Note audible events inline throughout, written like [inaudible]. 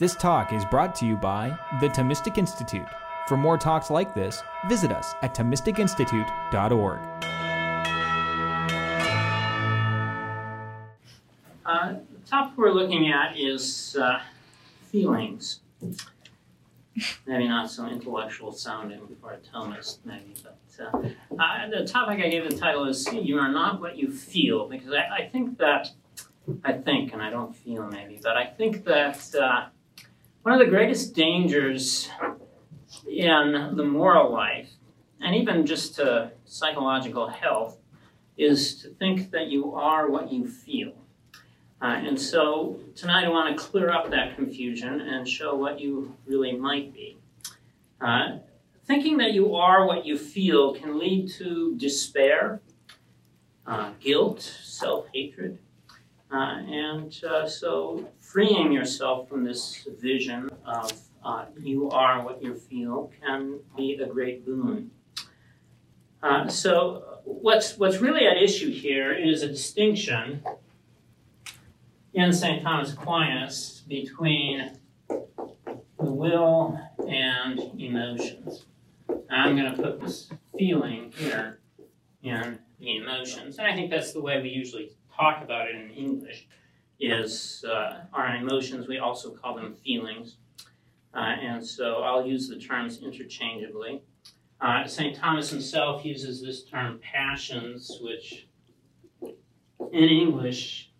This talk is brought to you by the Thomistic Institute. For more talks like this, visit us at ThomisticInstitute.org. Uh, the topic we're looking at is uh, feelings. Maybe not so intellectual sounding for a Thomist, maybe, but uh, uh, the topic I gave the title is "You Are Not What You Feel," because I, I think that I think, and I don't feel maybe, but I think that uh, one of the greatest dangers in the moral life, and even just to psychological health, is to think that you are what you feel. Uh, and so tonight I want to clear up that confusion and show what you really might be. Uh, thinking that you are what you feel can lead to despair, uh, guilt, self hatred. Uh, and uh, so freeing yourself from this vision of uh, you are what you feel can be a great boon. Uh, so what's, what's really at issue here is a distinction in St. Thomas Aquinas between the will and emotions. I'm going to put this feeling here in the emotions. And I think that's the way we usually talk about it in English is uh, our emotions. We also call them feelings. Uh, and so I'll use the terms interchangeably. Uh, St. Thomas himself uses this term passions, which in English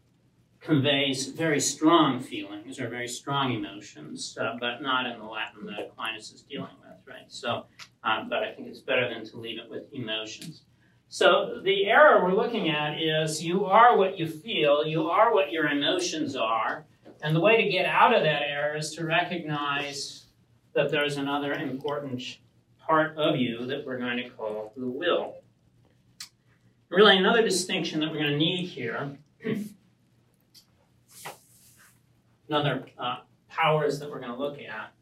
conveys very strong feelings or very strong emotions, uh, but not in the Latin that Aquinas is dealing with, right? So, uh, but I think it's better than to leave it with emotions. So the error we're looking at is you are what you feel, you are what your emotions are, and the way to get out of that error is to recognize that there's another important part of you that we're going to call the will. Really, another distinction that we're going to need here, [clears throat] another uh, powers that we're going to look at,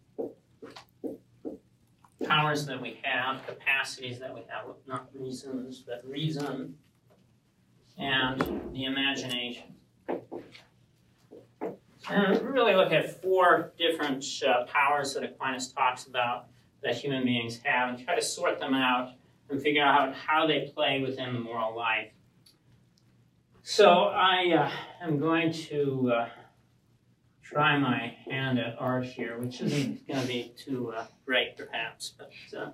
powers that we have, capacities that we have, not reasons, but reason, and the imagination. And really look at four different uh, powers that Aquinas talks about that human beings have and try to sort them out and figure out how they play within the moral life. So I uh, am going to uh, try my hand at art here, which isn't going to be too uh, great, perhaps. But uh,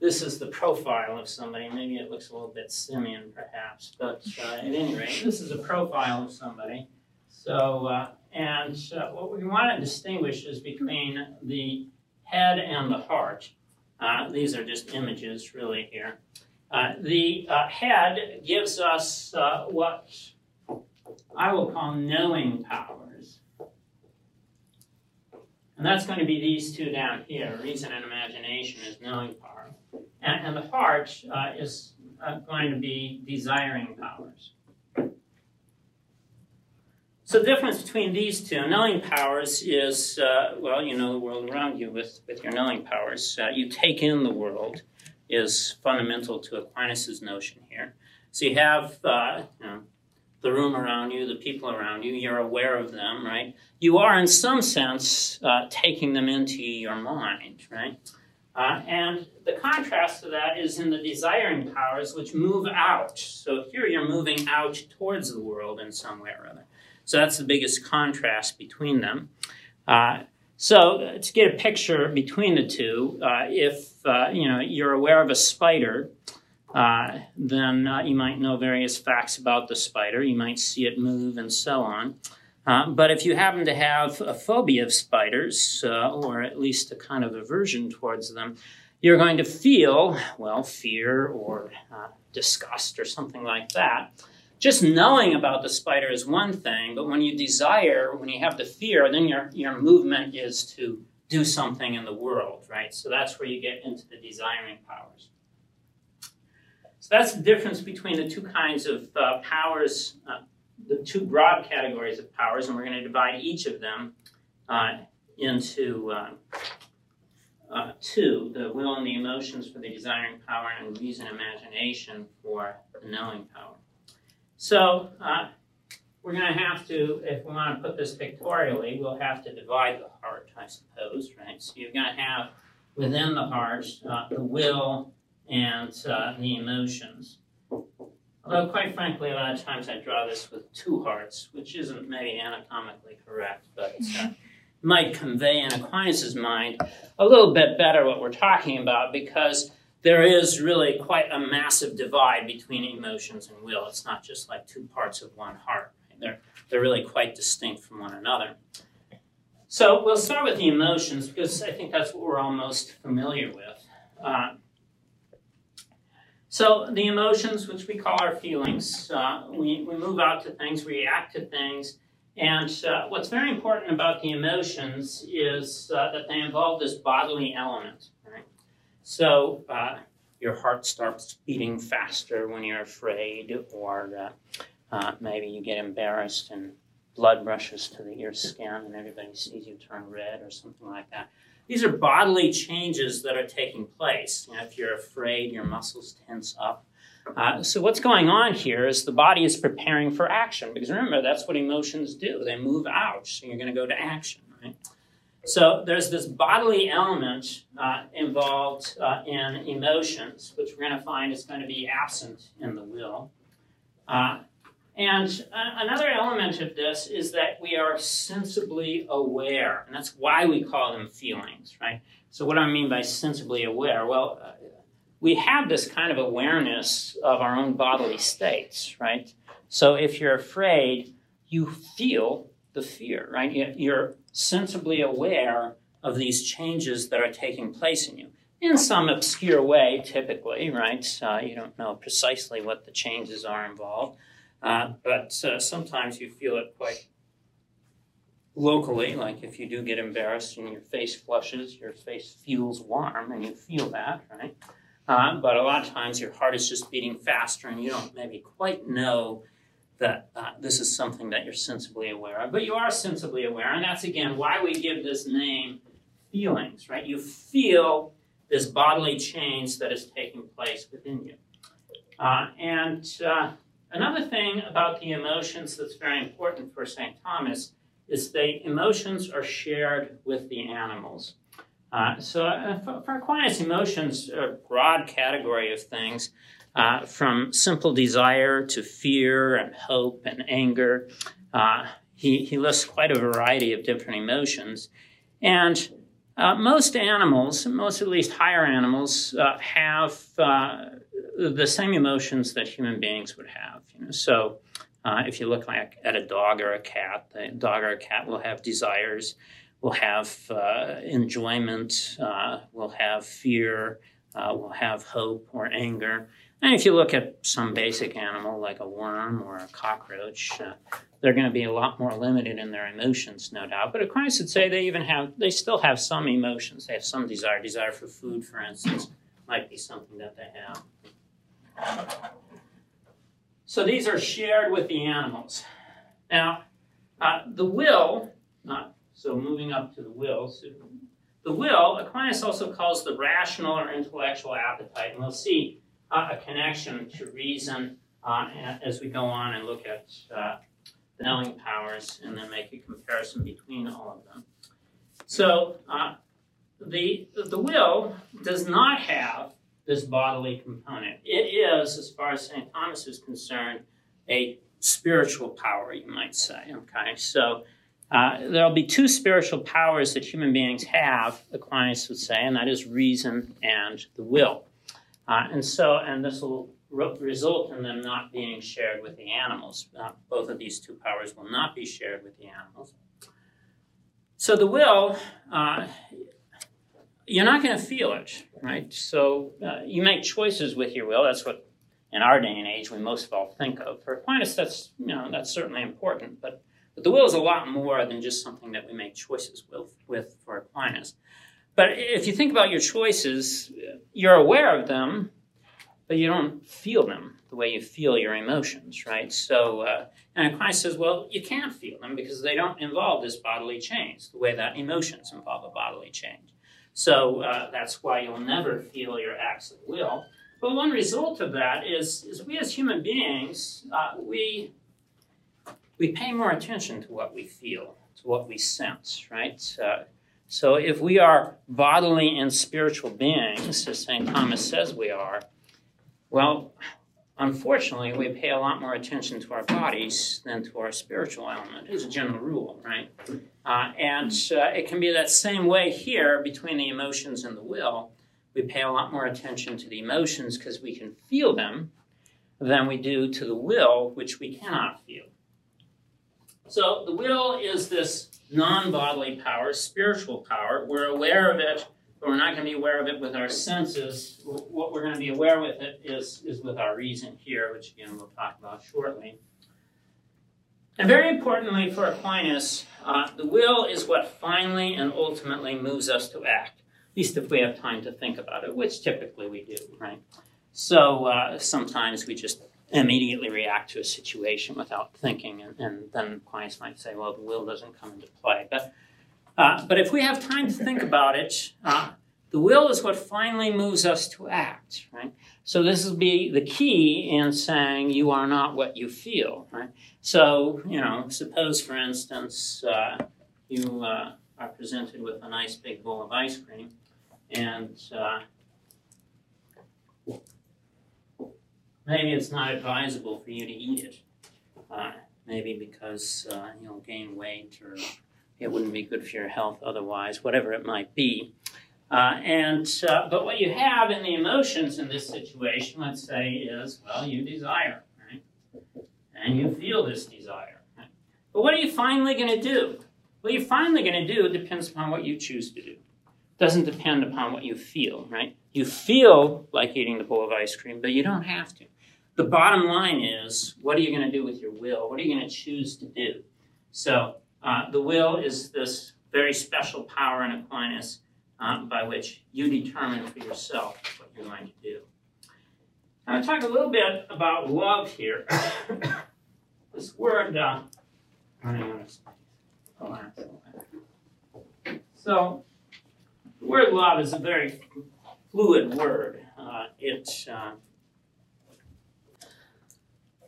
this is the profile of somebody. Maybe it looks a little bit simian, perhaps. But uh, at any rate, this is a profile of somebody. So, uh, and uh, what we want to distinguish is between the head and the heart. Uh, these are just images, really, here. the head gives us what I will call knowing power. And that's going to be these two down here. Reason and imagination is knowing power. And, and the heart uh, is uh, going to be desiring powers. So the difference between these two, knowing powers is, uh, well, you know the world around you with, with your knowing powers. Uh, you take in the world is fundamental to Aquinas' notion here. So you have, uh, you know, the room around you, the people around you, you're aware of them, right? You are, in some sense, uh, taking them into your mind, right? Uh, and the contrast to that is in the desiring powers, which move out. So here you're moving out towards the world in some way or other. So that's the biggest contrast between them. Uh, so uh, to get a picture between the two, uh, if uh, you know you're aware of a spider, uh, then uh, you might know various facts about the spider. You might see it move and so on. Uh, but if you happen to have a phobia of spiders, uh, or at least a kind of aversion towards them, you're going to feel, well, fear or uh, disgust or something like that. Just knowing about the spider is one thing, but when you desire, when you have the fear, then your, your movement is to do something in the world, right? So that's where you get into the desiring powers. That's the difference between the two kinds of uh, powers, uh, the two broad categories of powers, and we're going to divide each of them uh, into uh, uh, two, the will and the emotions for the desiring power, and reason and imagination for the knowing power. So we're going to have to, if we want to put this pictorially, we'll have to divide the heart, I suppose, right? So you're going to have within the heart uh, the will and uh, the emotions. Although, quite frankly, a lot of times I draw this with two hearts, which isn't maybe anatomically correct, but uh, might convey in Aquinas' mind a little bit better what we're talking about because there is really quite a massive divide between emotions and will. It's not just like two parts of one heart. They're, they're really quite distinct from one another. So we'll start with the emotions because I think that's what we're all most familiar with. Uh, so the emotions, which we call our feelings, uh, we, we move out to things, react to things, and uh, what's very important about the emotions is uh, that they involve this bodily element. Right? So uh, your heart starts beating faster when you're afraid, or uh, uh, maybe you get embarrassed and blood rushes to the, your skin and everybody sees you turn red or something like that. These are bodily changes that are taking place. You know, if you're afraid, your muscles tense up. Uh, so what's going on here is the body is preparing for action because remember that's what emotions do. They move out, so you're going to go to action, right? So there's this bodily element uh, involved uh, in emotions, which we're going to find is going to be absent in the will. Uh, and another element of this is that we are sensibly aware, and that's why we call them feelings, right? So, what do I mean by sensibly aware? Well, uh, we have this kind of awareness of our own bodily states, right? So, if you're afraid, you feel the fear, right? You're sensibly aware of these changes that are taking place in you in some obscure way, typically, right? Uh, you don't know precisely what the changes are involved. Uh, but uh, sometimes you feel it quite locally, like if you do get embarrassed and your face flushes, your face feels warm and you feel that, right? Uh, but a lot of times your heart is just beating faster and you don't maybe quite know that uh, this is something that you're sensibly aware of. But you are sensibly aware, and that's again why we give this name feelings, right? You feel this bodily change that is taking place within you. Uh, and Another thing about the emotions that's very important for St. Thomas is the emotions are shared with the animals. Uh, so uh, for, for, Aquinas, emotions are a broad category of things, uh, from simple desire to fear and hope and anger. Uh, he, he lists quite a variety of different emotions. And uh, most animals, most at least higher animals, uh, have the same emotions that human beings would have. You know? So uh, if you look like at a dog or a cat, the dog or a cat will have desires, will have uh, enjoyment, uh, will have fear, uh, will have hope or anger. And if you look at some basic animal like a worm or a cockroach, uh, they're going to be a lot more limited in their emotions, no doubt. But Aquinas would say they even have, they still have some emotions. They have some desire, desire for food, for instance, might be something that they have. So these are shared with the animals. Now, uh, the will, not so moving up to the will, so the will, Aquinas also calls the rational or intellectual appetite, and we'll see uh, a connection to reason uh, as we go on and look at uh, the knowing powers and then make a comparison between all of them. So uh, the, the will does not have this bodily component. It is, as far as St. Thomas is concerned, a spiritual power, you might say. Okay, so uh, there'll be two spiritual powers that human beings have, Aquinas would say, and that is reason and the will. Uh, and so, and this will re- result in them not being shared with the animals. Uh, both of these two powers will not be shared with the animals. So the will uh, you're not going to feel it, right? So uh, you make choices with your will. That's what, in our day and age, we most of all think of. For Aquinas, that's you know that's certainly important, but but the will is a lot more than just something that we make choices with, with for Aquinas. But if you think about your choices, you're aware of them, but you don't feel them the way you feel your emotions, right? So, uh, and Aquinas says, well, you can't feel them because they don't involve this bodily change, the way that emotions involve a bodily change. So uh, that's why you'll never feel your acts of will. But one result of that is, is we as human beings, uh, we, we pay more attention to what we feel, to what we sense, right? Uh, so if we are bodily and spiritual beings, as St. Thomas says we are, well, unfortunately, we pay a lot more attention to our bodies than to our spiritual element, as a general rule, right? Uh, and uh, it can be that same way here between the emotions and the will. We pay a lot more attention to the emotions because we can feel them than we do to the will, which we cannot feel. So the will is this non bodily power, spiritual power. We're aware of it but we're not going to be aware of it with our senses. What we're going to be aware with it is, is with our reason here, which again we'll talk about shortly. And very importantly for Aquinas, uh, the will is what finally and ultimately moves us to act, at least if we have time to think about it, which typically we do, right? So uh, sometimes we just immediately react to a situation without thinking, and, and then Aquinas might say, well, the will doesn't come into play. But uh, but if we have time to think about it, uh, the will is what finally moves us to act, right? So this will be the key in saying you are not what you feel, right? So, you know, suppose, for instance, uh, you uh, are presented with a nice big bowl of ice cream, and uh, maybe it's not advisable for you to eat it. Uh, maybe because you'll gain weight or it wouldn't be good for your health otherwise, whatever it might be. Uh, and uh, but what you have in the emotions in this situation, let's say, is well, you desire, right? And you feel this desire. Right? But what are you finally going to do? What you're finally going to do depends upon what you choose to do. It doesn't depend upon what you feel, right? You feel like eating the bowl of ice cream, but you don't have to. The bottom line is, what are you going to do with your will? What are you going to choose to do? So uh, the will is this very special power in Aquinas uh, by which you determine for yourself what you're going to do. Now, I'll talk a little bit about love here. [coughs] this word, uh, so the word love is a very fluid word. Uh, it uh,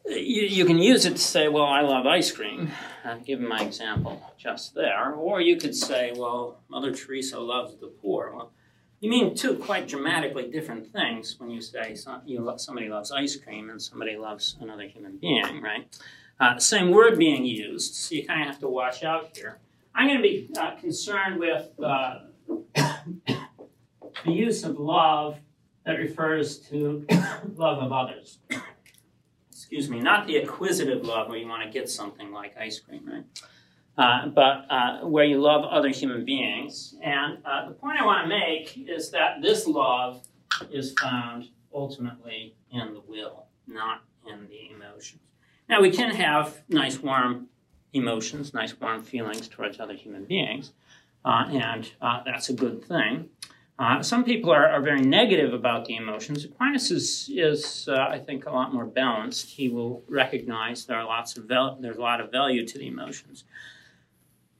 you, you can use it to say, well, I love ice cream, and give my example just there. Or you could say, well, Mother Teresa loves the poor. Well, you mean two quite dramatically different things when you say you somebody loves ice cream and somebody loves another human being, right? Uh, same word being used, so you kind of have to watch out here. I'm going to be uh, concerned with uh, [coughs] the use of love that refers to [coughs] love of others excuse me, not the acquisitive love where you want to get something like ice cream, right? Uh, but uh, where you love other human beings. And uh, the point I want to make is that this love is found ultimately in the will, not in the emotions. Now, we can have nice, warm emotions, nice, warm feelings towards other human beings, uh, and uh, that's a good thing. Uh, some people are, are, very negative about the emotions. Aquinas is, is uh, I think, a lot more balanced. He will recognize there are lots of val- there's a lot of value to the emotions.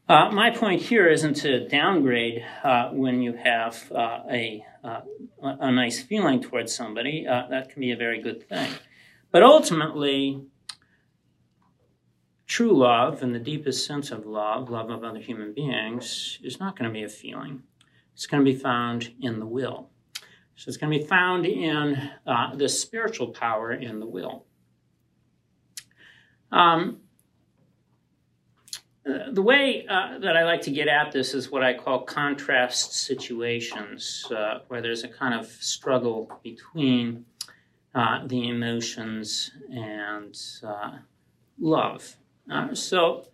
Uh, my point here isn't to downgrade uh, when you have uh, a, uh, a nice feeling towards somebody. that can be a very good thing. But ultimately, true love, in the deepest sense of love, love of other human beings, is not going to be a feeling. It's going to be found in the will. So it's going to be found in uh, the spiritual power in the will. Um, uh, the way uh, that I like to get at this is what I call contrast situations, uh, where there's a kind of struggle between uh, the emotions and uh, love. so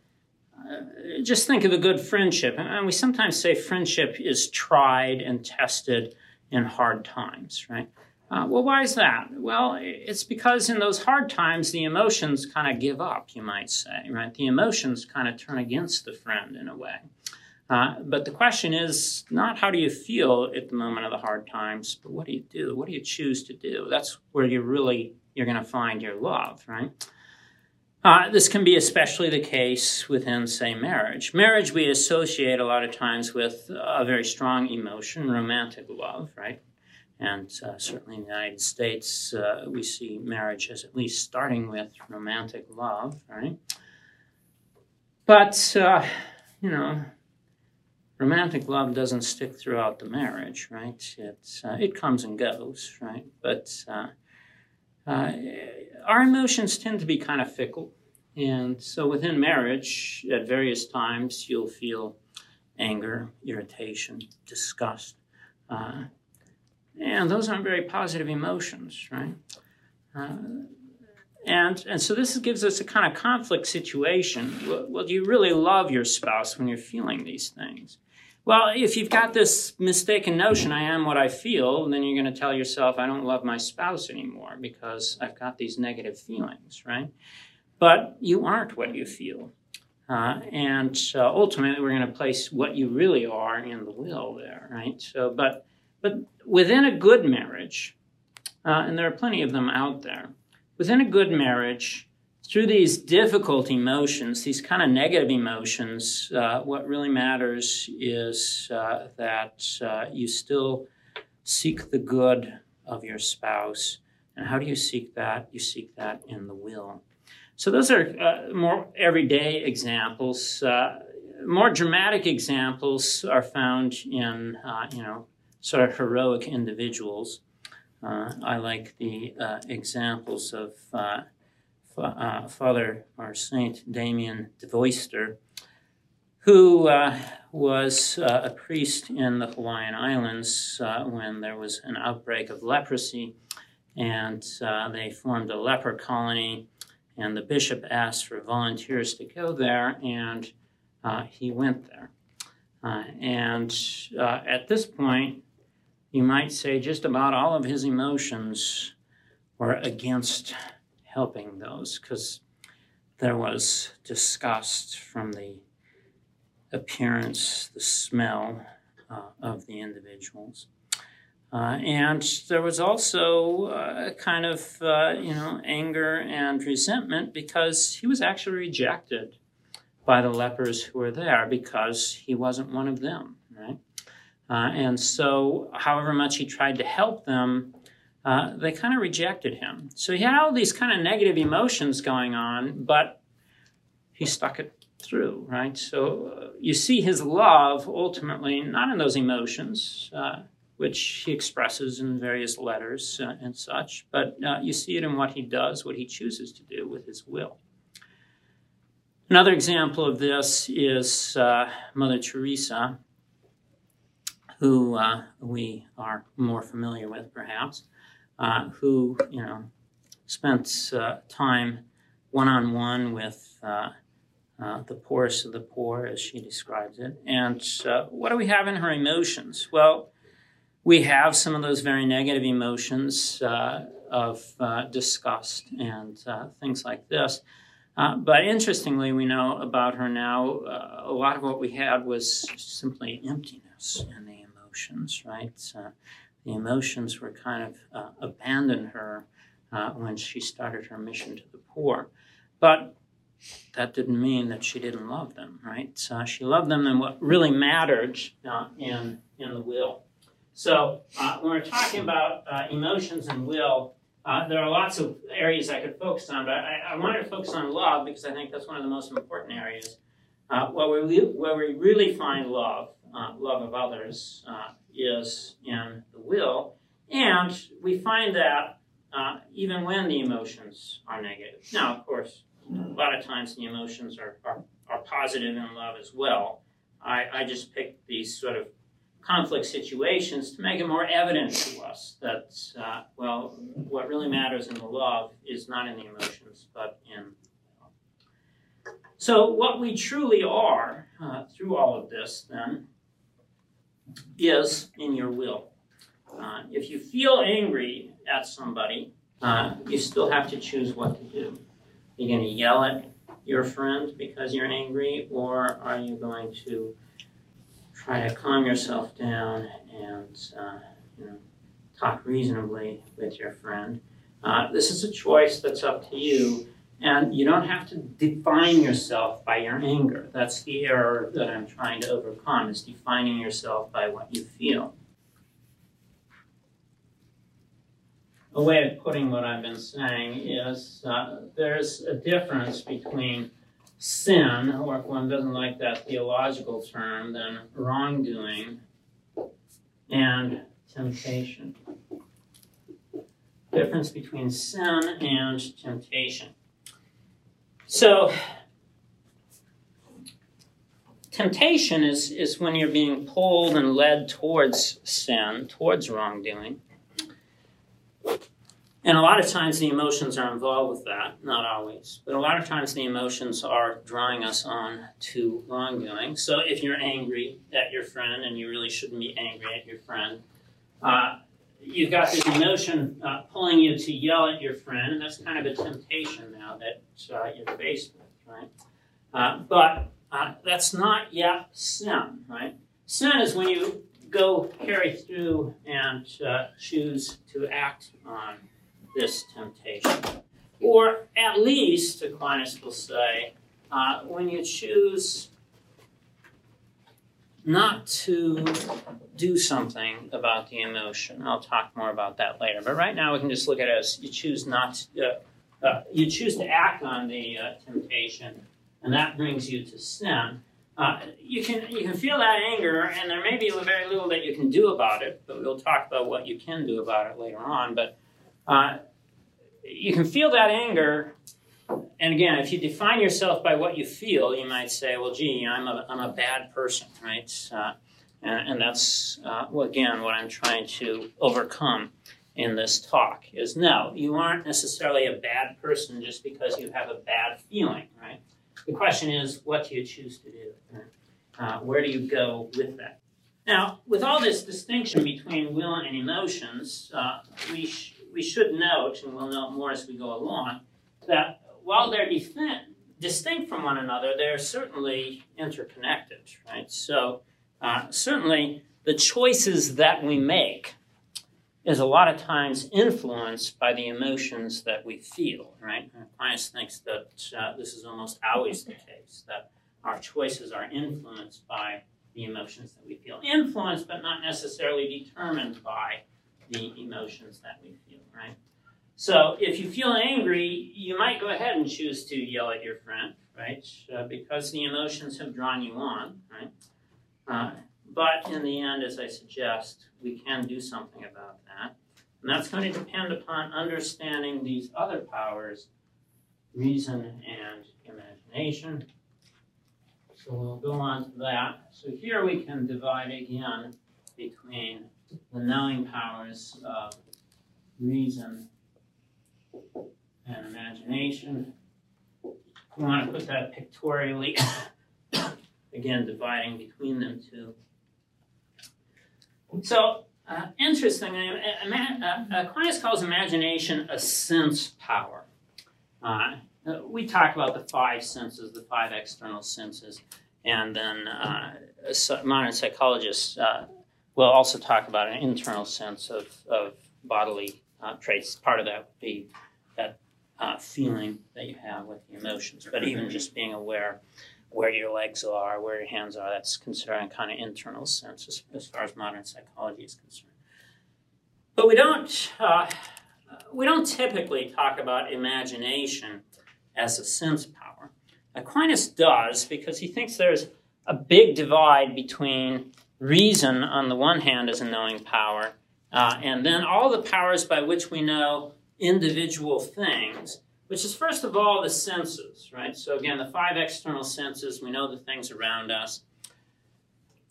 uh, just think of a good friendship. And we sometimes say friendship is tried and tested in hard times, right? Uh, well, why is that? Well, it's because in those hard times, the emotions kind of give up, you might say, right? The emotions kind of turn against the friend in a way. Uh, but the question is not how do you feel at the moment of the hard times, but what do you do? What do you choose to do? That's where you're really you're going to find your love, right? Uh, this can be especially the case within, say, marriage. Marriage we associate a lot of times with a very strong emotion, romantic love, right? And uh, certainly in the United States, uh, we see marriage as at least starting with romantic love, right? but, uh, you know, romantic love doesn't stick throughout the marriage, right? It's, uh, it comes and goes, right? But uh, our emotions tend to be kind of fickle. And so within marriage, at various times, you'll feel anger, irritation, disgust. Uh, and those aren't very positive emotions, right? Uh, and, and so this gives us a kind of conflict situation. Well, well, do you really love your spouse when you're feeling these things? Well, if you've got this mistaken notion, I am what I feel, then you're going to tell yourself, I don't love my spouse anymore because I've got these negative feelings, right? But you aren't what you feel. Uh, and uh, ultimately, we're going to place what you really are in the will there, right? So, but but within a good marriage, uh, and there are plenty of them out there, within a good marriage, through these difficult emotions, these kind of negative emotions, uh, what really matters is uh, that uh, you still seek the good of your spouse. And how do you seek that? You seek that in the will. So those are uh, more everyday examples. Uh, more dramatic examples are found in, uh, you know, sort of heroic individuals. I like the examples of uh, Father or Saint Damien de Veuster, who was a priest in the Hawaiian Islands when there was an outbreak of leprosy, and they formed a leper colony and the bishop asked for volunteers to go there, and uh, he went there. Uh, and uh, at this point, you might say just about all of his emotions were against helping those because there was disgust from the appearance, the smell uh, of the individuals. Uh, and there was also uh, a kind of, uh, you know, anger and resentment because he was actually rejected by the lepers who were there because he wasn't one of them, right? Uh, and so, however much he tried to help them, uh, they kind of rejected him. So he had all these kind of negative emotions going on, but he stuck it through, right? So uh, you see his love ultimately not in those emotions which he expresses in various letters uh, and such, but uh, you see it in what he does, what he chooses to do with his will. Another example of this is uh, Mother Teresa, who uh, we are more familiar with, perhaps, uh, who you know spent uh, time one on one with the poorest of the poor, as she describes it. And what do we have in her emotions? Well, we have some of those very negative emotions uh, of uh, disgust and uh, things like this. Uh, but interestingly, we know about her now, uh, a lot of what we had was simply emptiness in the emotions, right? Uh, the emotions were kind of abandoned her when she started her mission to the poor. But that didn't mean that she didn't love them, right? So she loved them, and what really mattered in, in the will so uh, when we're talking about uh, emotions and will, uh, there are lots of areas I could focus on, but I, I, wanted to focus on love because I think that's one of the most important areas. Uh, where, we, where we really find love, uh, love of others, uh, is in the will. And we find that even when the emotions are negative. Now, of course, a lot of times the emotions are, are, are positive in love as well. I, I just picked these sort of conflict situations to make it more evident to us that, uh, well, what really matters in the love is not in the emotions, but in. So, what we truly are uh, through all of this, then, is in your will. Uh, if you feel angry at somebody, uh, you still have to choose what to do. Are you going to yell at your friend because you're angry, or are you going to try to calm yourself down and uh, you know, talk reasonably with your friend. Uh, this is a choice that's up to you, and you don't have to define yourself by your anger. That's the error that I'm trying to overcome, is defining yourself by what you feel. A way of putting what I've been saying is uh, there's a difference between sin, or if one doesn't like that theological term, then wrongdoing and temptation. Difference between sin and temptation. So, temptation is, is when you're being pulled and led towards sin, towards wrongdoing. And a lot of times the emotions are involved with that, not always, but a lot of times the emotions are drawing us on to wrongdoing. So if you're angry at your friend, and you really shouldn't be angry at your friend, uh, you've got this emotion uh, pulling you to yell at your friend, and that's kind of a temptation now that uh, you're faced with, right? Uh, but uh, that's not yet sin, right? Sin is when you go carry through and uh, choose to act on this temptation. Or at least, Aquinas will say, uh, when you choose not to do something about the emotion. I'll talk more about that later. But right now, we can just look at it as you choose not to, uh, uh, you choose to act on the uh, temptation, and that brings you to sin. Uh, you can you can feel that anger, and there may be very little that you can do about it. But we'll talk about what you can do about it later on. But uh, you can feel that anger. And again, if you define yourself by what you feel, you might say, well, gee, I'm a, I'm a bad person, right? Uh, and, and, that's, uh, well, again, what I'm trying to overcome in this talk is no, you aren't necessarily a bad person just because you have a bad feeling, right? The question is, what do you choose to do? Uh, where do you go with that? Now, with all this distinction between will and emotions, uh, we sh- we should note, and we'll note more as we go along, that while they're distinct from one another, they're certainly interconnected, right? So, uh, certainly, the choices that we make is a lot of times influenced by the emotions that we feel, right? Aquinas thinks that uh, this is almost always the case, that our choices are influenced by the emotions that we feel. Influenced, but not necessarily determined by the emotions that we feel, right? So if you feel angry, you might go ahead and choose to yell at your friend, right? Uh, because the emotions have drawn you on, right? Uh, but in the end, as I suggest, we can do something about that. And that's going to depend upon understanding these other powers, reason and imagination. So we'll go on to that. So here we can divide again between the knowing powers of reason and imagination. We want to put that pictorially, [coughs] again, dividing between them two. So, uh, interestingly, uh, Aquinas calls imagination a sense power. Uh, we talk about the five senses, the five external senses, and then uh, modern psychologists uh, We'll also talk about an internal sense of, of bodily uh, traits. Part of that would be that uh, feeling that you have with the emotions, but even just being aware where your legs are, where your hands are, that's considered a kind of internal sense as, as far as modern psychology is concerned. But we don't, uh, we don't typically talk about imagination as a sense power. Aquinas does because he thinks there's a big divide between reason, on the one hand, as a knowing power, uh, and then all the powers by which we know individual things, which is first of all the senses, right? So again, the five external senses, we know the things around us.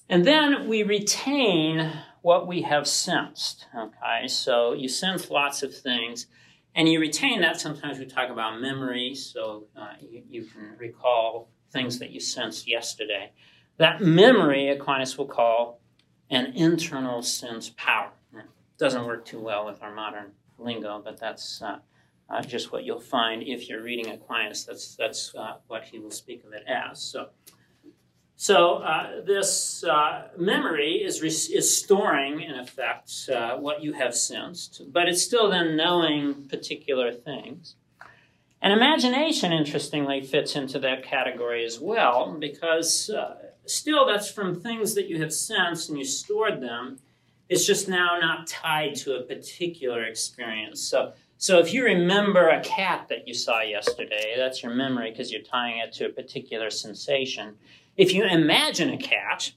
And then we retain what we have sensed, okay? So you sense lots of things, and you retain that. Sometimes we talk about memory, so uh, you, you can recall things that you sensed yesterday. That memory, Aquinas will call an internal sense power. It doesn't work too well with our modern lingo, but that's uh, uh, just what you'll find if you're reading Aquinas. That's that's uh, what he will speak of it as. So, so uh, this uh, memory is is storing, in effect, uh, what you have sensed, but it's still then knowing particular things. And imagination, interestingly, fits into that category as well, because still, that's from things that you have sensed and you stored them. It's just now not tied to a particular experience. So So if you remember a cat that you saw yesterday, that's your memory because you're tying it to a particular sensation. If you imagine a cat,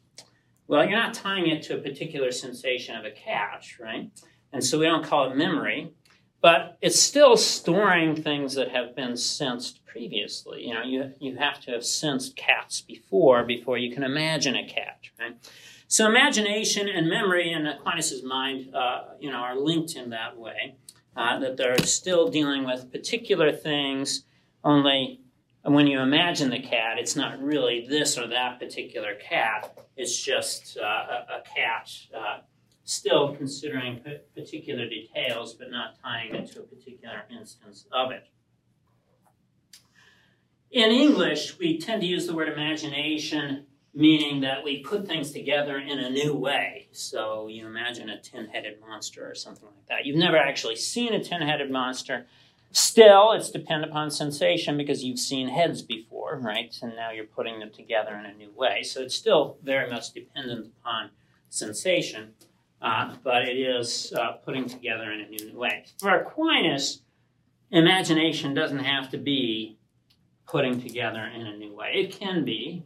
well, you're not tying it to a particular sensation of a cat, right? And so we don't call it memory, but it's still storing things that have been sensed previously. You know, you, you have to have sensed cats before before you can imagine a cat, right? So imagination and memory in Aquinas' mind, uh, you know, are linked in that way. Uh, that they're still dealing with particular things, only when you imagine the cat, it's not really this or that particular cat. It's just uh, a, a, cat, uh, still considering particular details, but not tying it to a particular instance of it. In English, we tend to use the word imagination meaning that we put things together in a new way. So you imagine a ten headed monster or something like that. You've never actually seen a ten headed monster. Still, it's dependent upon sensation because you've seen heads before, right? And now you're putting them together in a new way. So it's still very much dependent upon sensation, uh, but it is uh, putting together in a new way. For Aquinas, imagination doesn't have to be putting together in a new way. It can be,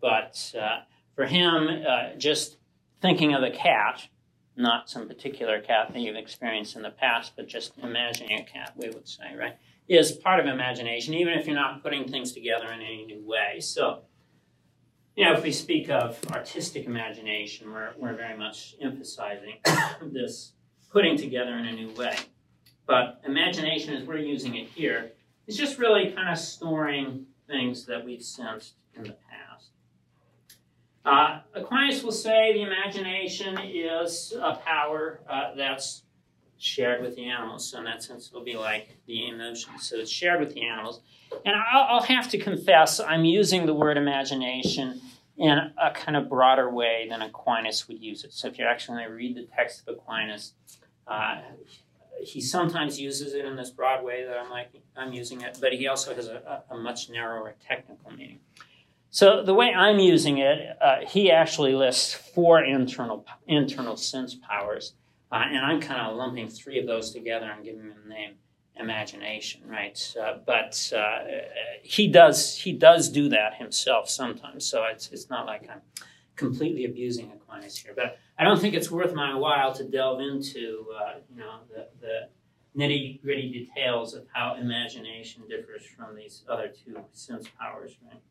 but uh, for him, uh, just thinking of a cat, not some particular cat that you've experienced in the past, but just imagining a cat, we would say, right, is part of imagination, even if you're not putting things together in any new way. So, you know, if we speak of artistic imagination, we're, we're very much emphasizing [coughs] this putting together in a new way. But imagination, as we're using it here, is just really kind of storing things that we've sensed in the past. Uh, Aquinas will say the imagination is a power uh, that's shared with the animals. So in that sense, it'll be like the emotions. So it's shared with the animals. And I'll, I'll have to confess, I'm using the word imagination in a kind of broader way than Aquinas would use it. So if you actually read the text of Aquinas, uh, he sometimes uses it in this broad way that I'm like I'm using it, but he also has a, a much narrower technical meaning. So the way I'm using it, uh, he actually lists four internal internal sense powers, uh, and I'm kind of lumping three of those together and giving them the name imagination, right? Uh, but he does he does do that himself sometimes, so it's it's not like I'm completely abusing Aquinas here. But I don't think it's worth my while to delve into uh, you know the, the nitty gritty details of how imagination differs from these other two sense powers, right?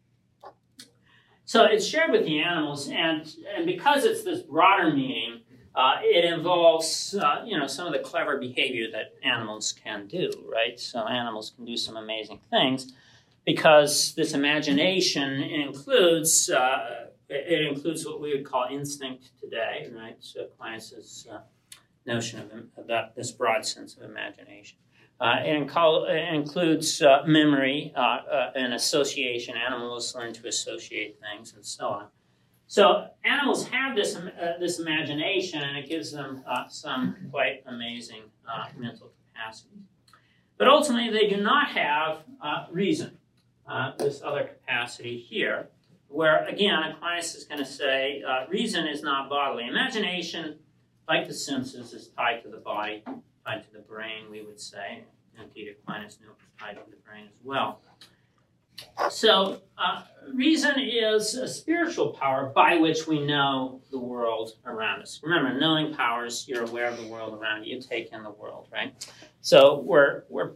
So it's shared with the animals, and, and because it's this broader meaning, uh, it involves, uh, you know, some of the clever behavior that animals can do, right? So animals can do some amazing things because this imagination includes, uh, it includes what we would call instinct today, right? So Aquinas' uh, notion of, of that, this broad sense of imagination. Uh, it, inco- includes uh, memory uh, uh, and association. Animals learn to associate things and so on. So animals have this, uh, this imagination, and it gives them some quite amazing mental capacities. But ultimately, they do not have reason, this other capacity here, where, again, Aquinas is going to say reason is not bodily. Imagination, like the senses, is tied to the body to the brain, we would say. and Indeed, Aquinas knew it was to the brain as well. So, uh, reason is a spiritual power by which we know the world around us. Remember, knowing powers, you're aware of the world around you, you take in the world, right? So, we're, we're,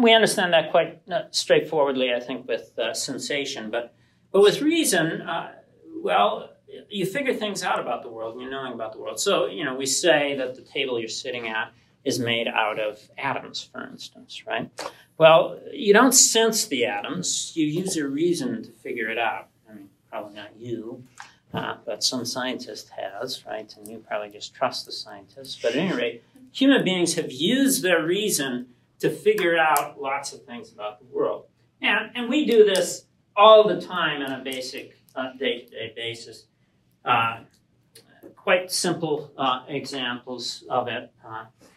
we understand that quite uh, straightforwardly, I think, with uh, sensation. But, but with reason, uh, well, you figure things out about the world and you're knowing about the world. So, you know, we say that the table you're sitting at is made out of atoms, for instance, right? Well, you don't sense the atoms, you use your reason to figure it out. I mean, probably not you, uh, but some scientist has, right? And you probably just trust the scientist. But at any rate, human beings have used their reason to figure out lots of things about the world. And, and we do this all the time on a basic day to day basis. Uh, quite simple uh, examples of it.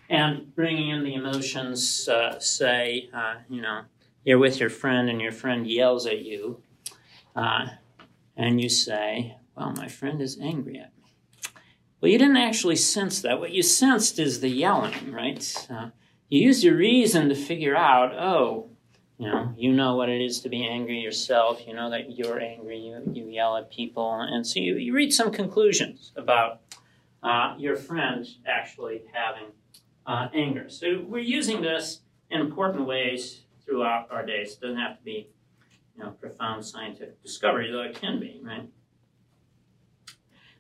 And bringing in the emotions, uh, say, uh, you know, you're with your friend and your friend yells at you, uh, and you say, well, my friend is angry at me. Well, you didn't actually sense that. What you sensed is the yelling, right? You use your reason to figure out, oh, you know, you know what it is to be angry yourself. You know that you're angry. You, you yell at people. And so you, you read some conclusions about uh, your friend actually having uh, anger. So we're using this in important ways throughout our days. It doesn't have to be, you know, profound scientific discovery, though it can be, right?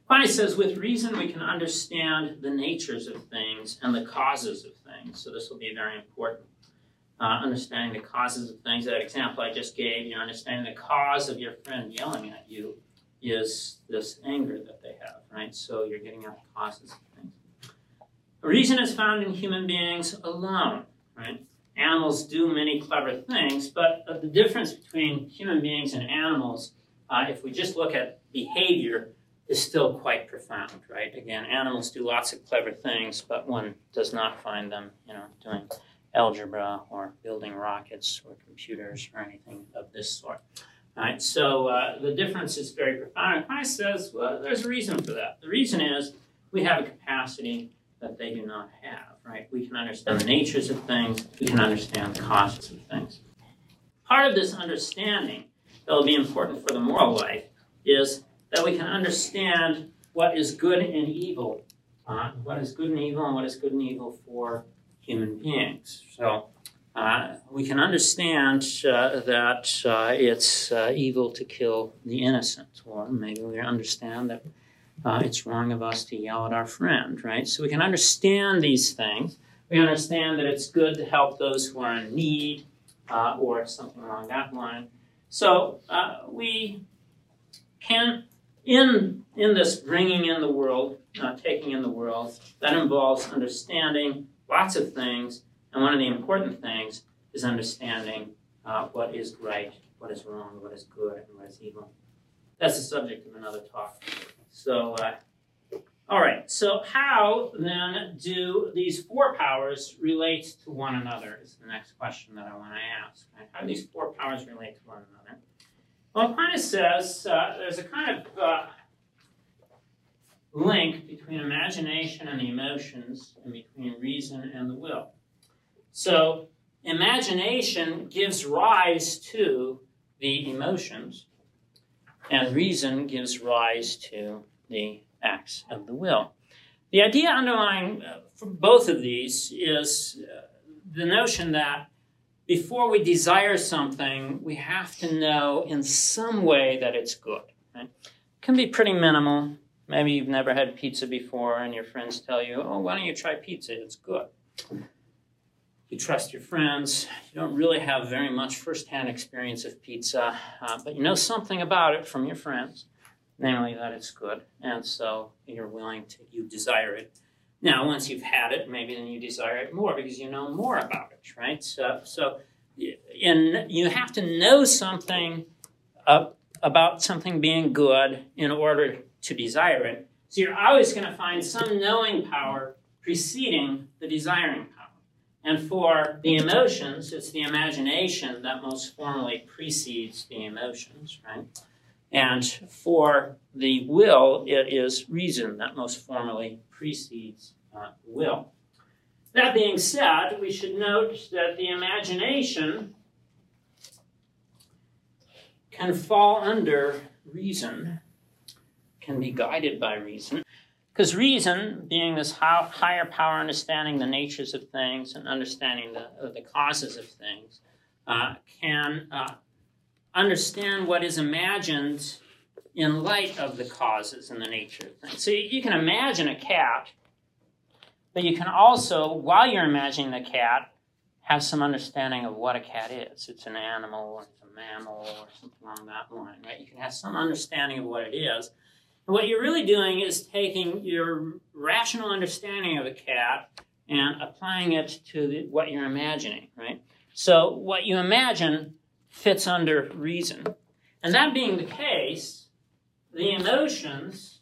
Aquinas says, with reason we can understand the natures of things and the causes of things. So this will be very important. Uh, understanding the causes of things. That example I just gave, you know, understanding the cause of your friend yelling at you is this anger that they have, right? So you're getting at the causes. Reason is found in human beings alone, right? Animals do many clever things, but the difference between human beings and animals, uh, if we just look at behavior, is still quite profound, right? Again, animals do lots of clever things, but one does not find them, you know, doing algebra or building rockets or computers or anything of this sort. Right, so uh, the difference is very profound. Aquinas says, well, there's a reason for that. The reason is we have a capacity that they do not have, right? We can understand the natures of things, we can understand the causes of things. Part of this understanding that will be important for the moral life is that we can understand what is good and evil, uh, what is good and evil, and what is good and evil for human beings. So uh, we can understand uh, that uh, it's uh, evil to kill the innocent, or maybe we understand that uh, it's wrong of us to yell at our friend, right? So we can understand these things. We understand that it's good to help those who are in need, uh, or something along that line. So we can in in this bringing in the world, uh, taking in the world, that involves understanding lots of things, and one of the important things is understanding uh, what is right, what is wrong, what is good, and what is evil. That's the subject of another talk. So, uh, all right. So, how then do these four powers relate to one another? Is the next question that I want to ask. Right? How do these four powers relate to one another? Well, Aquinas says uh, there's a kind of uh, link between imagination and the emotions, and between reason and the will. So, imagination gives rise to the emotions, and reason gives rise to the acts of the will. The idea underlying uh, both of these is uh, the notion that before we desire something, we have to know in some way that it's good. Right? It can be pretty minimal. Maybe you've never had pizza before, and your friends tell you, "Oh, why don't you try pizza? It's good." You trust your friends. You don't really have very much firsthand experience of pizza, uh, but you know something about it from your friends, namely that it's good, and so you're willing to you desire it. Now, once you've had it, maybe then you desire it more because you know more about it, right? So, so you have to know something uh, about something being good in order to desire it. So you're always going to find some knowing power preceding the desiring power. And for the emotions, it's the imagination that most formally precedes the emotions, right? And for the will, it is reason that most formally precedes uh, will. That being said, we should note that the imagination can fall under reason, can be guided by reason. Because reason, being this higher power understanding the natures of things and understanding the, the causes of things, uh, can uh, understand what is imagined in light of the causes and the nature of things. So you can imagine a cat, but you can also, while you're imagining the cat, have some understanding of what a cat is. It's an animal, or it's a mammal, or something along that line, right? You can have some understanding of what it is. What you're really doing is taking your rational understanding of a cat and applying it to the, what you're imagining, right? So what you imagine fits under reason. And that being the case, the emotions,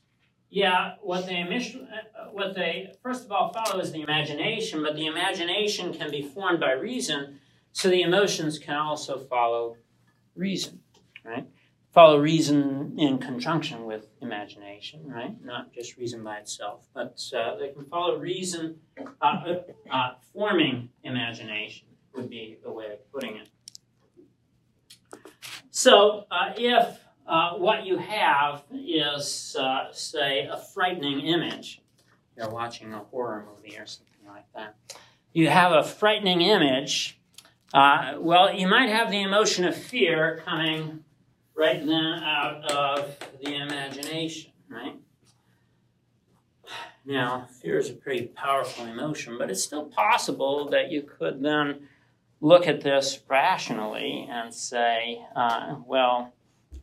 yeah, what they, uh, what they first of all follow is the imagination, but the imagination can be formed by reason, so the emotions can also follow reason, right? Follow reason in conjunction with imagination, right? Not just reason by itself, but uh, they can follow reason uh, uh, forming imagination, would be the way of putting it. So uh, if uh, what you have is, uh, say, a frightening image, you're watching a horror movie or something like that, you have a frightening image, well, you might have the emotion of fear coming right then out of the imagination, right? Now, fear is a pretty powerful emotion, but it's still possible that you could then look at this rationally and say, uh, well,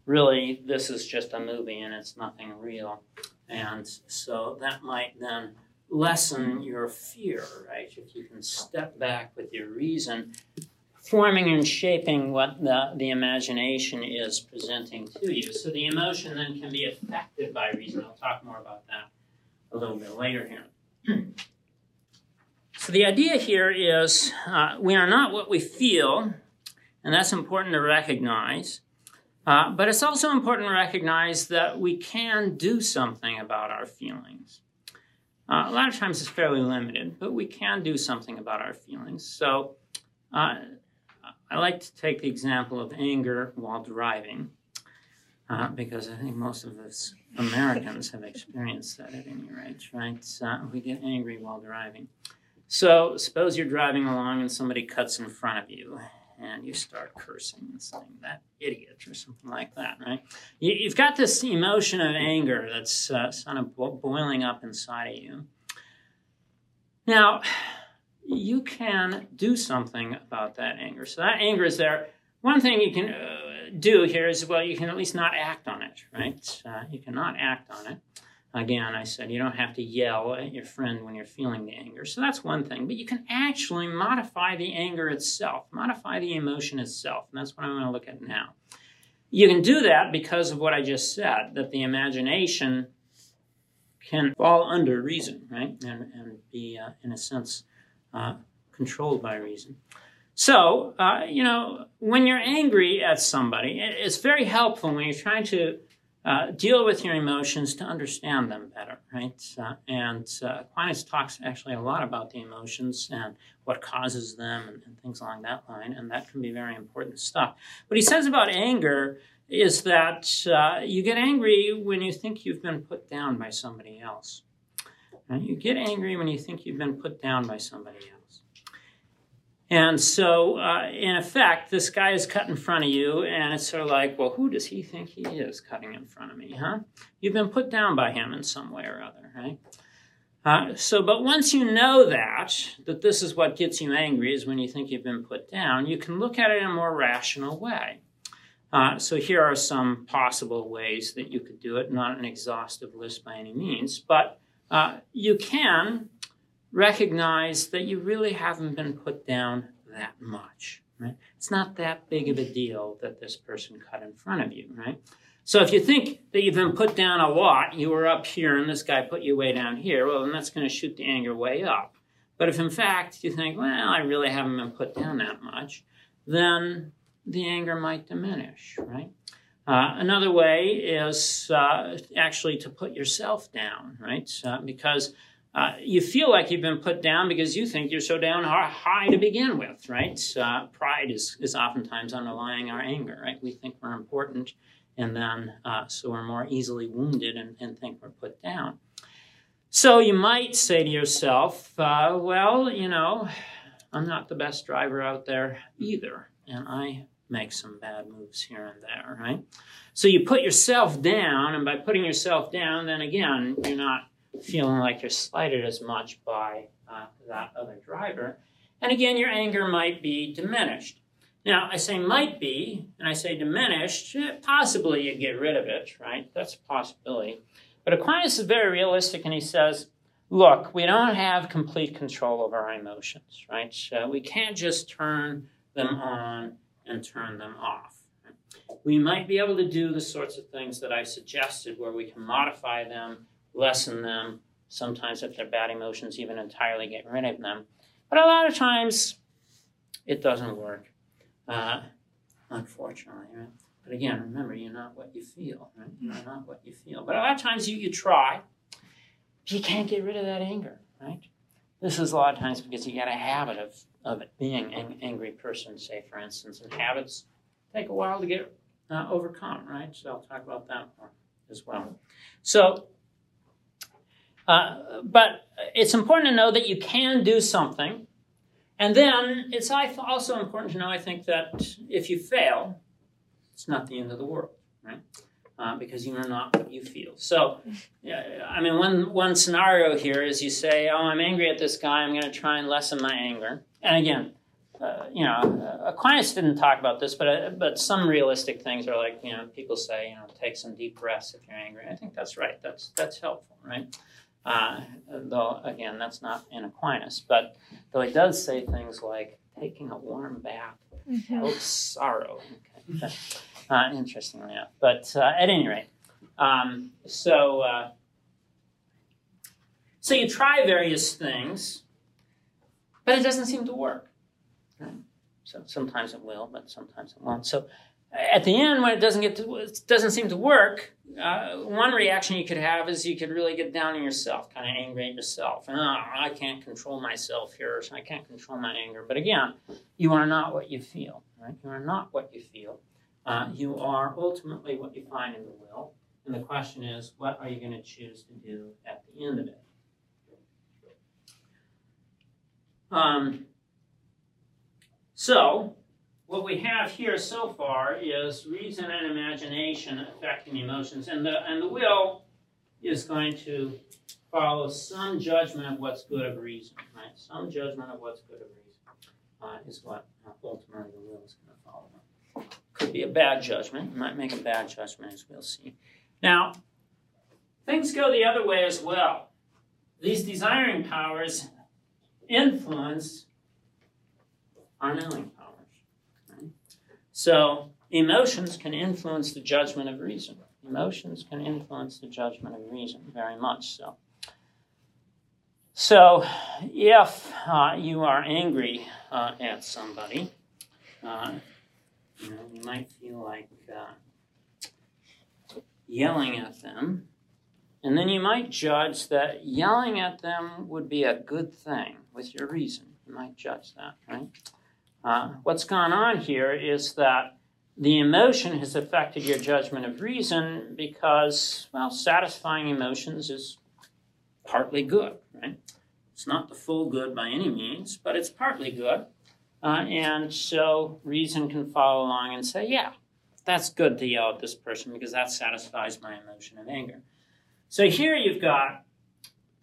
really, this is just a movie and it's nothing real. And so that might then lessen your fear, right? If you can step back with your reason forming and shaping what the, the imagination is presenting to you. So the emotion then can be affected by reason. I'll talk more about that a little bit later here. [clears throat] so the idea here is uh, we are not what we feel, and that's important to recognize. Uh, but it's also important to recognize that we can do something about our feelings. Uh, a lot of times it's fairly limited, but we can do something about our feelings. So uh, I like to take the example of anger while driving, uh, because I think most of us Americans have experienced that at any rate, right? Uh, we get angry while driving. So, suppose you're driving along and somebody cuts in front of you, and you start cursing and saying, that idiot, or something like that, right? You, have got this emotion of anger that's uh, kind of boiling up inside of you. Now, you can do something about that anger. So that anger is there. One thing you can uh, do here is, well, you can at least not act on it, right? Uh, you cannot act on it. Again, I said you don't have to yell at your friend when you're feeling the anger. So that's one thing. But you can actually modify the anger itself, modify the emotion itself. And that's what I'm going to look at now. You can do that because of what I just said, that the imagination can fall under reason, right? And, and be, uh, in a sense, uh, controlled by reason. So, uh, you know, when you're angry at somebody, it's very helpful when you're trying to uh, deal with your emotions to understand them better, right? Uh, and uh, Aquinas talks actually a lot about the emotions and what causes them and, and, things along that line, and that can be very important stuff. What he says about anger is that uh, you get angry when you think you've been put down by somebody else. Right? You get angry when you think you've been put down by somebody else. And so, uh, in effect, this guy is cut in front of you, and it's sort of like, well, who does he think he is cutting in front of me, huh? You've been put down by him in some way or other, right? Uh, so, but once you know that, that this is what gets you angry is when you think you've been put down, you can look at it in a more rational way. Uh, so here are some possible ways that you could do it, not an exhaustive list by any means, but uh, you can recognize that you really haven't been put down that much. Right? It's not that big of a deal that this person cut in front of you, right? So if you think that you've been put down a lot, you were up here and this guy put you way down here, well, then that's going to shoot the anger way up. But if in fact you think, well, I really haven't been put down that much, then the anger might diminish, right? Uh, another way is uh, actually to put yourself down, right? Uh, because uh, you feel like you've been put down because you think you're so down high to begin with, right? Uh, pride is, is oftentimes underlying our anger, right? We think we're important, and then uh, so we're more easily wounded and, and, think we're put down. So you might say to yourself, well, you know, I'm not the best driver out there either, and I make some bad moves here and there, right? So you put yourself down, and by putting yourself down, then again, you're not feeling like you're slighted as much by uh, that other driver. And again, your anger might be diminished. Now, I say might be, and I say diminished, eh, possibly you get rid of it, right? That's a possibility. But Aquinas is very realistic, and he says, look, we don't have complete control over our emotions, right? So we can't just turn them on and turn them off. We might be able to do the sorts of things that I suggested where we can modify them, lessen them, sometimes if they're bad emotions, even entirely get rid of them. But a lot of times it doesn't work, uh, unfortunately. Right? But again, remember, you're not what you feel, right? You're not what you feel. But a lot of times you, you try, but you can't get rid of that anger, right? This is a lot of times because you got a habit of, of being an angry person, say, for instance, and habits take a while to get uh, overcome, right? So I'll talk about that more as well. So, uh, but it's important to know that you can do something. And then it's also important to know, I think, that if you fail, it's not the end of the world, right? Uh, because you are not what you feel. So, I mean, one, one scenario here is you say, Oh, I'm angry at this guy, I'm going to try and lessen my anger. And again, uh, you know, Aquinas didn't talk about this, but uh, but some realistic things are like, you know, people say, you know, take some deep breaths if you're angry. I think that's right. That's that's helpful, right? Uh, though again, that's not in Aquinas, but though he does say things like taking a warm bath mm-hmm. sorrow. Okay. Uh, interestingly enough. But uh, at any rate, um, so uh, so you try various things, but it doesn't seem to work. Right? So sometimes it will, but sometimes it won't. So at the end, when it doesn't get to, it doesn't seem to work, uh, one reaction you could have is you could really get down on yourself, kind of angry at yourself. Oh, I can't control myself here, so I can't control my anger. But again, you are not what you feel, right? You are not what you feel. Uh, you are ultimately what you find in the will. And the question is, what are you going to choose to do at the end of it? Um, so, what we have here so far is reason and imagination affecting emotions, and the and the will is going to follow some judgment of what's good of reason, right? Some judgment of what's good of reason uh, is what ultimately the will is going to follow. Could be a bad judgment. Might make a bad judgment, as we'll see. Now, things go the other way as well. These desiring powers influence our knowing powers. so emotions can influence the judgment of reason. Emotions can influence the judgment of reason very much so. So, if uh, you are angry uh, at somebody, uh, you, know, you might feel like uh, yelling at them, and then you might judge that yelling at them would be a good thing with your reason. You might judge that, right? Uh, what's gone on here is that the emotion has affected your judgment of reason because, well, satisfying emotions is partly good, right? It's not the full good by any means, but it's partly good. Uh, and so reason can follow along and say, yeah, that's good to yell at this person because that satisfies my emotion of anger. So here you've got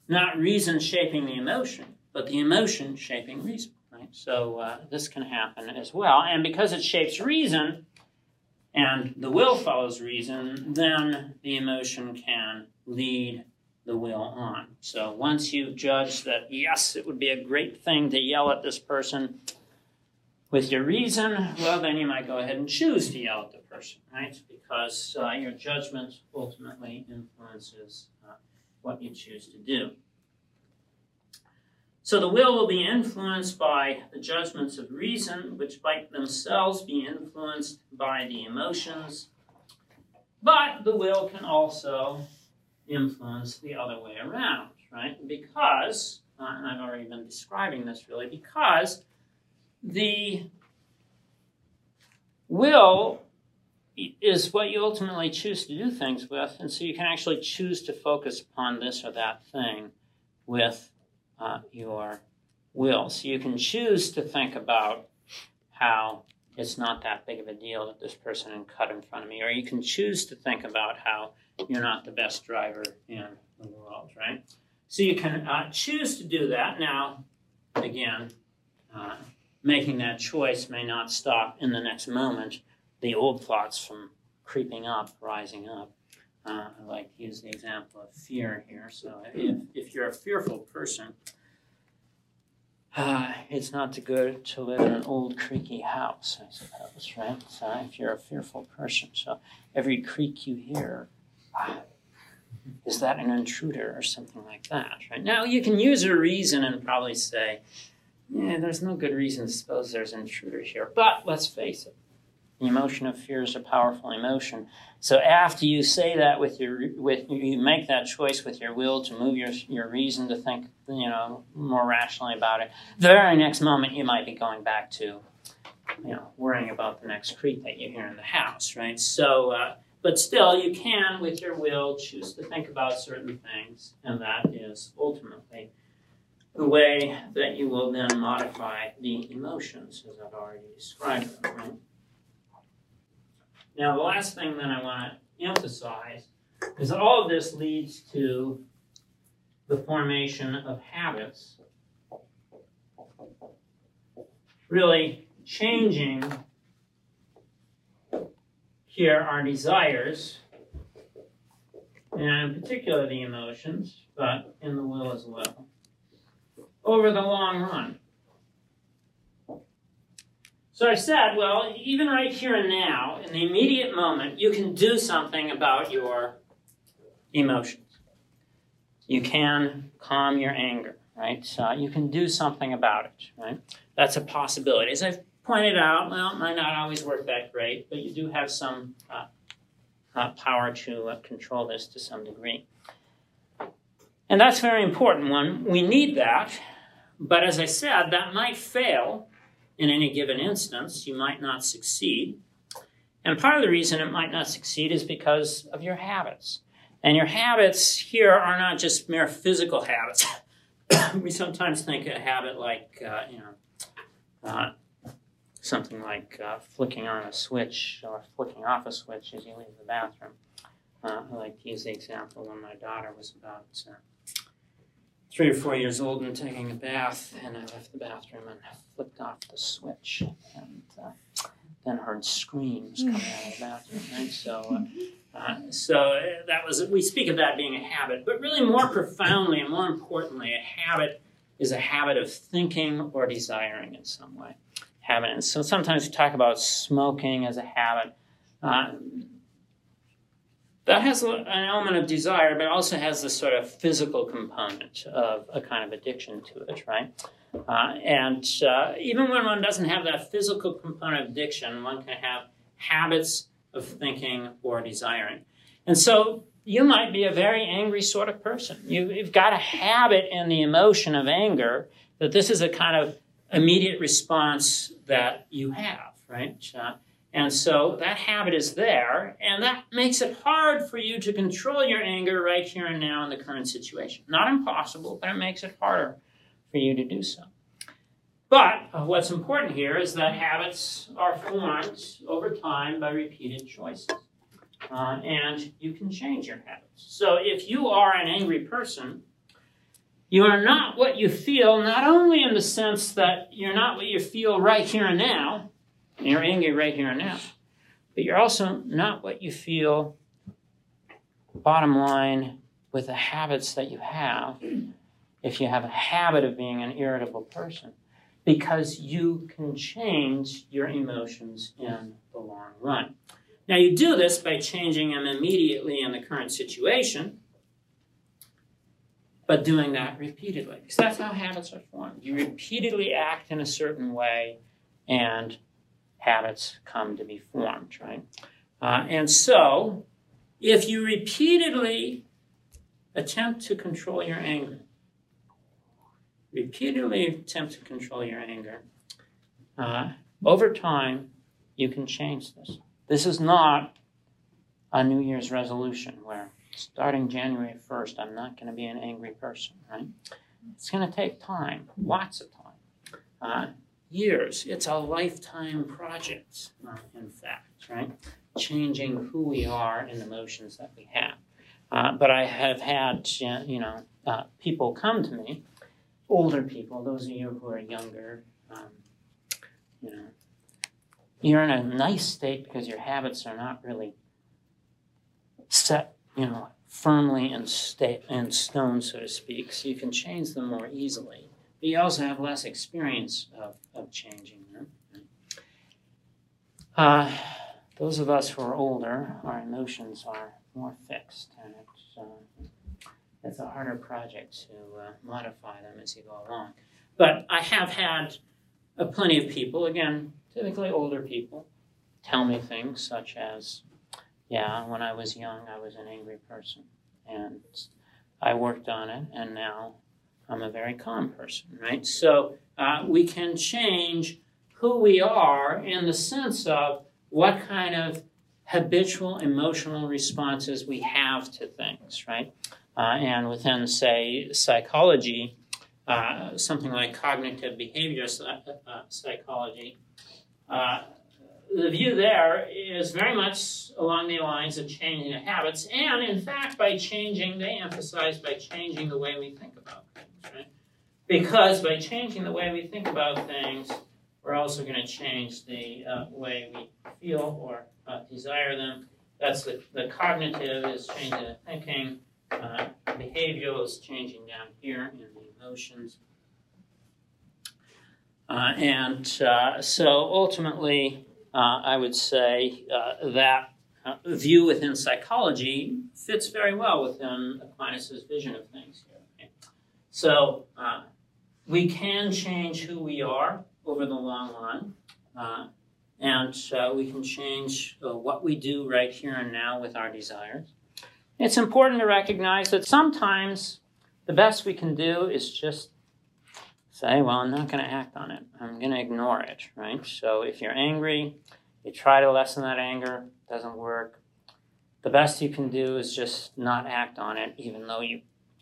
not reason shaping the emotion, but the emotion shaping reason. right? So uh, this can happen as well. And because it shapes reason and the will follows reason, then the emotion can lead the will on. So once you judge that, yes, it would be a great thing to yell at this person with your reason, well, then you might go ahead and choose to yell at the person, right? Because uh, your judgment ultimately influences uh, what you choose to do. So the will will be influenced by the judgments of reason, which might themselves be influenced by the emotions. But the will can also influence the other way around, right? Because, uh, and I've already been describing this really, because the will is what you ultimately choose to do things with, and so you can actually choose to focus upon this or that thing with uh, your will. So you can choose to think about how it's not that big of a deal that this person cut in front of me, or you can choose to think about how you're not the best driver in the world, right? So you can uh, choose to do that. Now, again, uh, making that choice may not stop in the next moment the old thoughts from creeping up, rising up. Uh, I like to use the example of fear here. So if, if you're a fearful person, uh, it's not too good to live in an old creaky house, I suppose, right? So if you're a fearful person, so every creak you hear, ah, is that an intruder or something like that, right? Now you can use a reason and probably say, yeah, there's no good reason to suppose there's an intruder here, but let's face it, The emotion of fear is a powerful emotion. So after you say that with your with you make that choice with your will to move your your reason to think you know more rationally about it. The very next moment you might be going back to you know worrying about the next creak that you hear in the house, right? So. Uh, but still, you can, with your will, choose to think about certain things, and that is ultimately the way that you will then modify the emotions, as I've already described them. Right? Now, the last thing that I want to emphasize is that all of this leads to the formation of habits, really changing here our desires, and in particular the emotions, but in the will as well, over the long run. So I said, well, even right here and now, in the immediate moment, you can do something about your emotions. You can calm your anger, right? So you can do something about it, right? That's a possibility. As I've pointed out, well, it might not always work that great, but you do have some uh, uh, power to uh, control this to some degree. And that's very important one. We need that, but as I said, that might fail in any given instance, you might not succeed. And part of the reason it might not succeed is because of your habits. And your habits here are not just mere physical habits. [coughs] we sometimes think a habit like, uh, you know, uh, something like uh, flicking on a switch or flicking off a switch as you leave the bathroom. Uh, I like to use the example when my daughter was about uh, three or four years old and taking a bath, and I left the bathroom and flicked off the switch, and uh, then heard screams coming out of the bathroom. Right, so. Uh, uh, so that was we speak of that being a habit, but really more profoundly and more importantly, a habit is a habit of thinking or desiring in some way. Habit. And so sometimes we talk about smoking as a habit. Uh, that has an element of desire, but also has this sort of physical component of a kind of addiction to it, right? Uh, and uh, even when one doesn't have that physical component of addiction, one can have habits of thinking or desiring. And so you might be a very angry sort of person. You, have got a habit in the emotion of anger that this is a kind of immediate response that you have, right? Uh, and so that habit is there, and that makes it hard for you to control your anger right here and now in the current situation. Not impossible, but it makes it harder for you to do so. But uh, what's important here is that habits are formed over time by repeated choices. Uh, and you can change your habits. So if you are an angry person, you are not what you feel, not only in the sense that you're not what you feel right here and now, and you're angry right here and now. But you're also not what you feel, bottom line, with the habits that you have if you have a habit of being an irritable person. Because you can change your emotions in the long run. Now, you do this by changing them immediately in the current situation, but doing that repeatedly. Because that's how habits are formed. You repeatedly act in a certain way, and habits come to be formed, right? Uh, and so, if you repeatedly attempt to control your anger, repeatedly attempt to control your anger, uh, over time, you can change this. This is not a New Year's resolution where starting January 1st, I'm not going to be an angry person, right? It's going to take time, lots of time. Uh, years. It's a lifetime project, uh, in fact, right? Changing who we are and the emotions that we have. Uh, but I have had, you know, uh, people come to me, older people, those of you who are younger, um, you know, you're in a nice state because your habits are not really set, you know, firmly in, state, in stone, so to speak, so you can change them more easily. But you also have less experience of, of changing them. Uh, those of us who are older, our emotions are more fixed, and it's, uh, it's a harder project to uh, modify them as you go along. But I have had plenty of people, again, typically older people, tell me things such as, yeah, when I was young, I was an angry person. And I worked on it, and now I'm a very calm person, right? So uh, we can change who we are in the sense of what kind of habitual emotional responses we have to things, right? Uh, and within, say, psychology, uh, something like cognitive behavior uh, psychology, uh, the view there is very much along the lines of changing the habits, and in fact, by changing, they emphasize by changing the way we think about right? Because by changing the way we think about things, we're also going to change the uh, way we feel or uh, desire them. That's the, the cognitive is changing the thinking, uh, behavioral is changing down here in the emotions. Uh, and uh, so ultimately, uh, I would say that view within psychology fits very well within Aquinas' vision of things? So uh, we can change who we are over the long run, uh, and uh, we can change what we do right here and now with our desires. It's important to recognize that sometimes the best we can do is just say, well, I'm not going to act on it. I'm going to ignore it, right? So if you're angry, you try to lessen that anger, doesn't work. The best you can do is just not act on it, even though you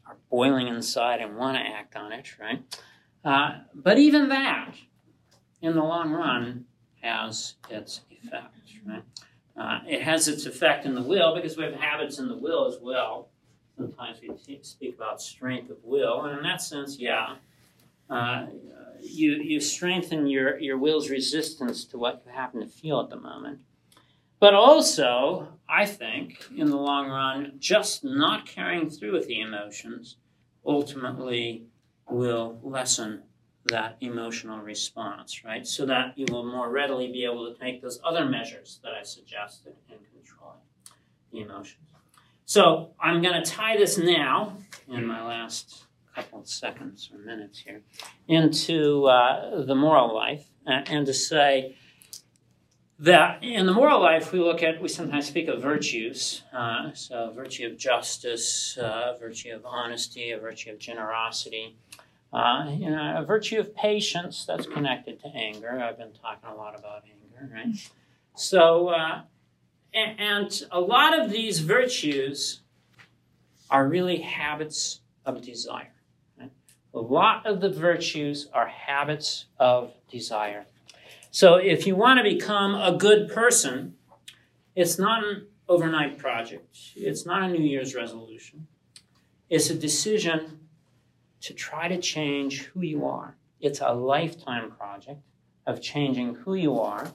are boiling inside and want to act on it, right? Uh, but even that, in the long run, has its effect, right? Uh, it has its effect in the will because we have habits in the will as well. Sometimes we speak about strength of will, and in that sense, yeah, uh, you, you strengthen your, your will's resistance to what you happen to feel at the moment. But also, I think, in the long run, just not carrying through with the emotions ultimately will lessen that emotional response, right? So that you will more readily be able to take those other measures that I suggested in controlling the emotions. So I'm going to tie this now in my last couple of seconds or minutes here into uh, the moral life uh, and to say that in the moral life we look at we sometimes speak of virtues uh, so virtue of justice uh, virtue of honesty a virtue of generosity uh, you know, a virtue of patience that's connected to anger. I've been talking a lot about anger right? So uh, and, and a lot of these virtues are really habits of desire a lot of the virtues are habits of desire. So if you want to become a good person, it's not an overnight project. It's not a New Year's resolution. It's a decision to try to change who you are. It's a lifetime project of changing who you are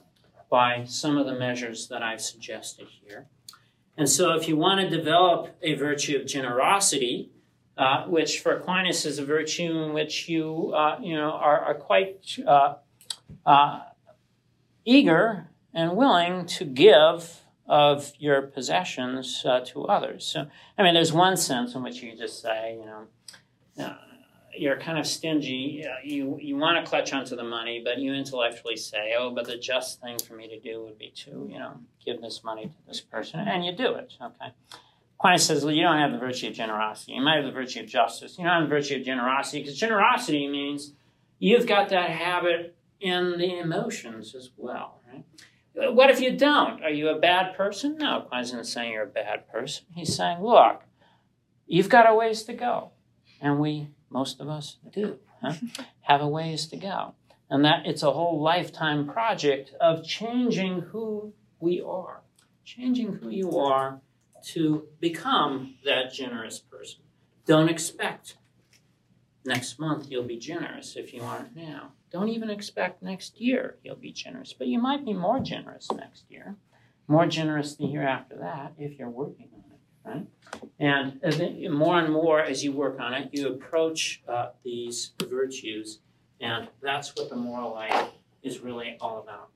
by some of the measures that I've suggested here. And so if you want to develop a virtue of generosity, uh, which for Aquinas is a virtue in which you, uh, you know, are, are quite uh, uh, eager and willing to give of your possessions uh, to others. So, I mean, there's one sense in which you just say, you know, you're kind of stingy. you you want to clutch onto the money, but you intellectually say, "Oh, but the just thing for me to do would be to, you know, give this money to this person," and you do it. Okay. Aquinas says, well, you don't have the virtue of generosity. You might have the virtue of justice. You don't have the virtue of generosity because generosity means you've got that habit in the emotions as well, right? Uh, what if you don't? Are you a bad person? No, Aquinas isn't saying you're a bad person. He's saying, look, you've got a ways to go. And we, most of us, do huh? [laughs] have a ways to go. And that it's a whole lifetime project of changing who we are. Changing who you are to become that generous person. Don't expect next month you'll be generous if you aren't now. Don't even expect next year you'll be generous, but you might be more generous next year, more generous the year after that if you're working on it, right? And more and more as you work on it, you approach uh, these virtues, and that's what the moral life is really all about.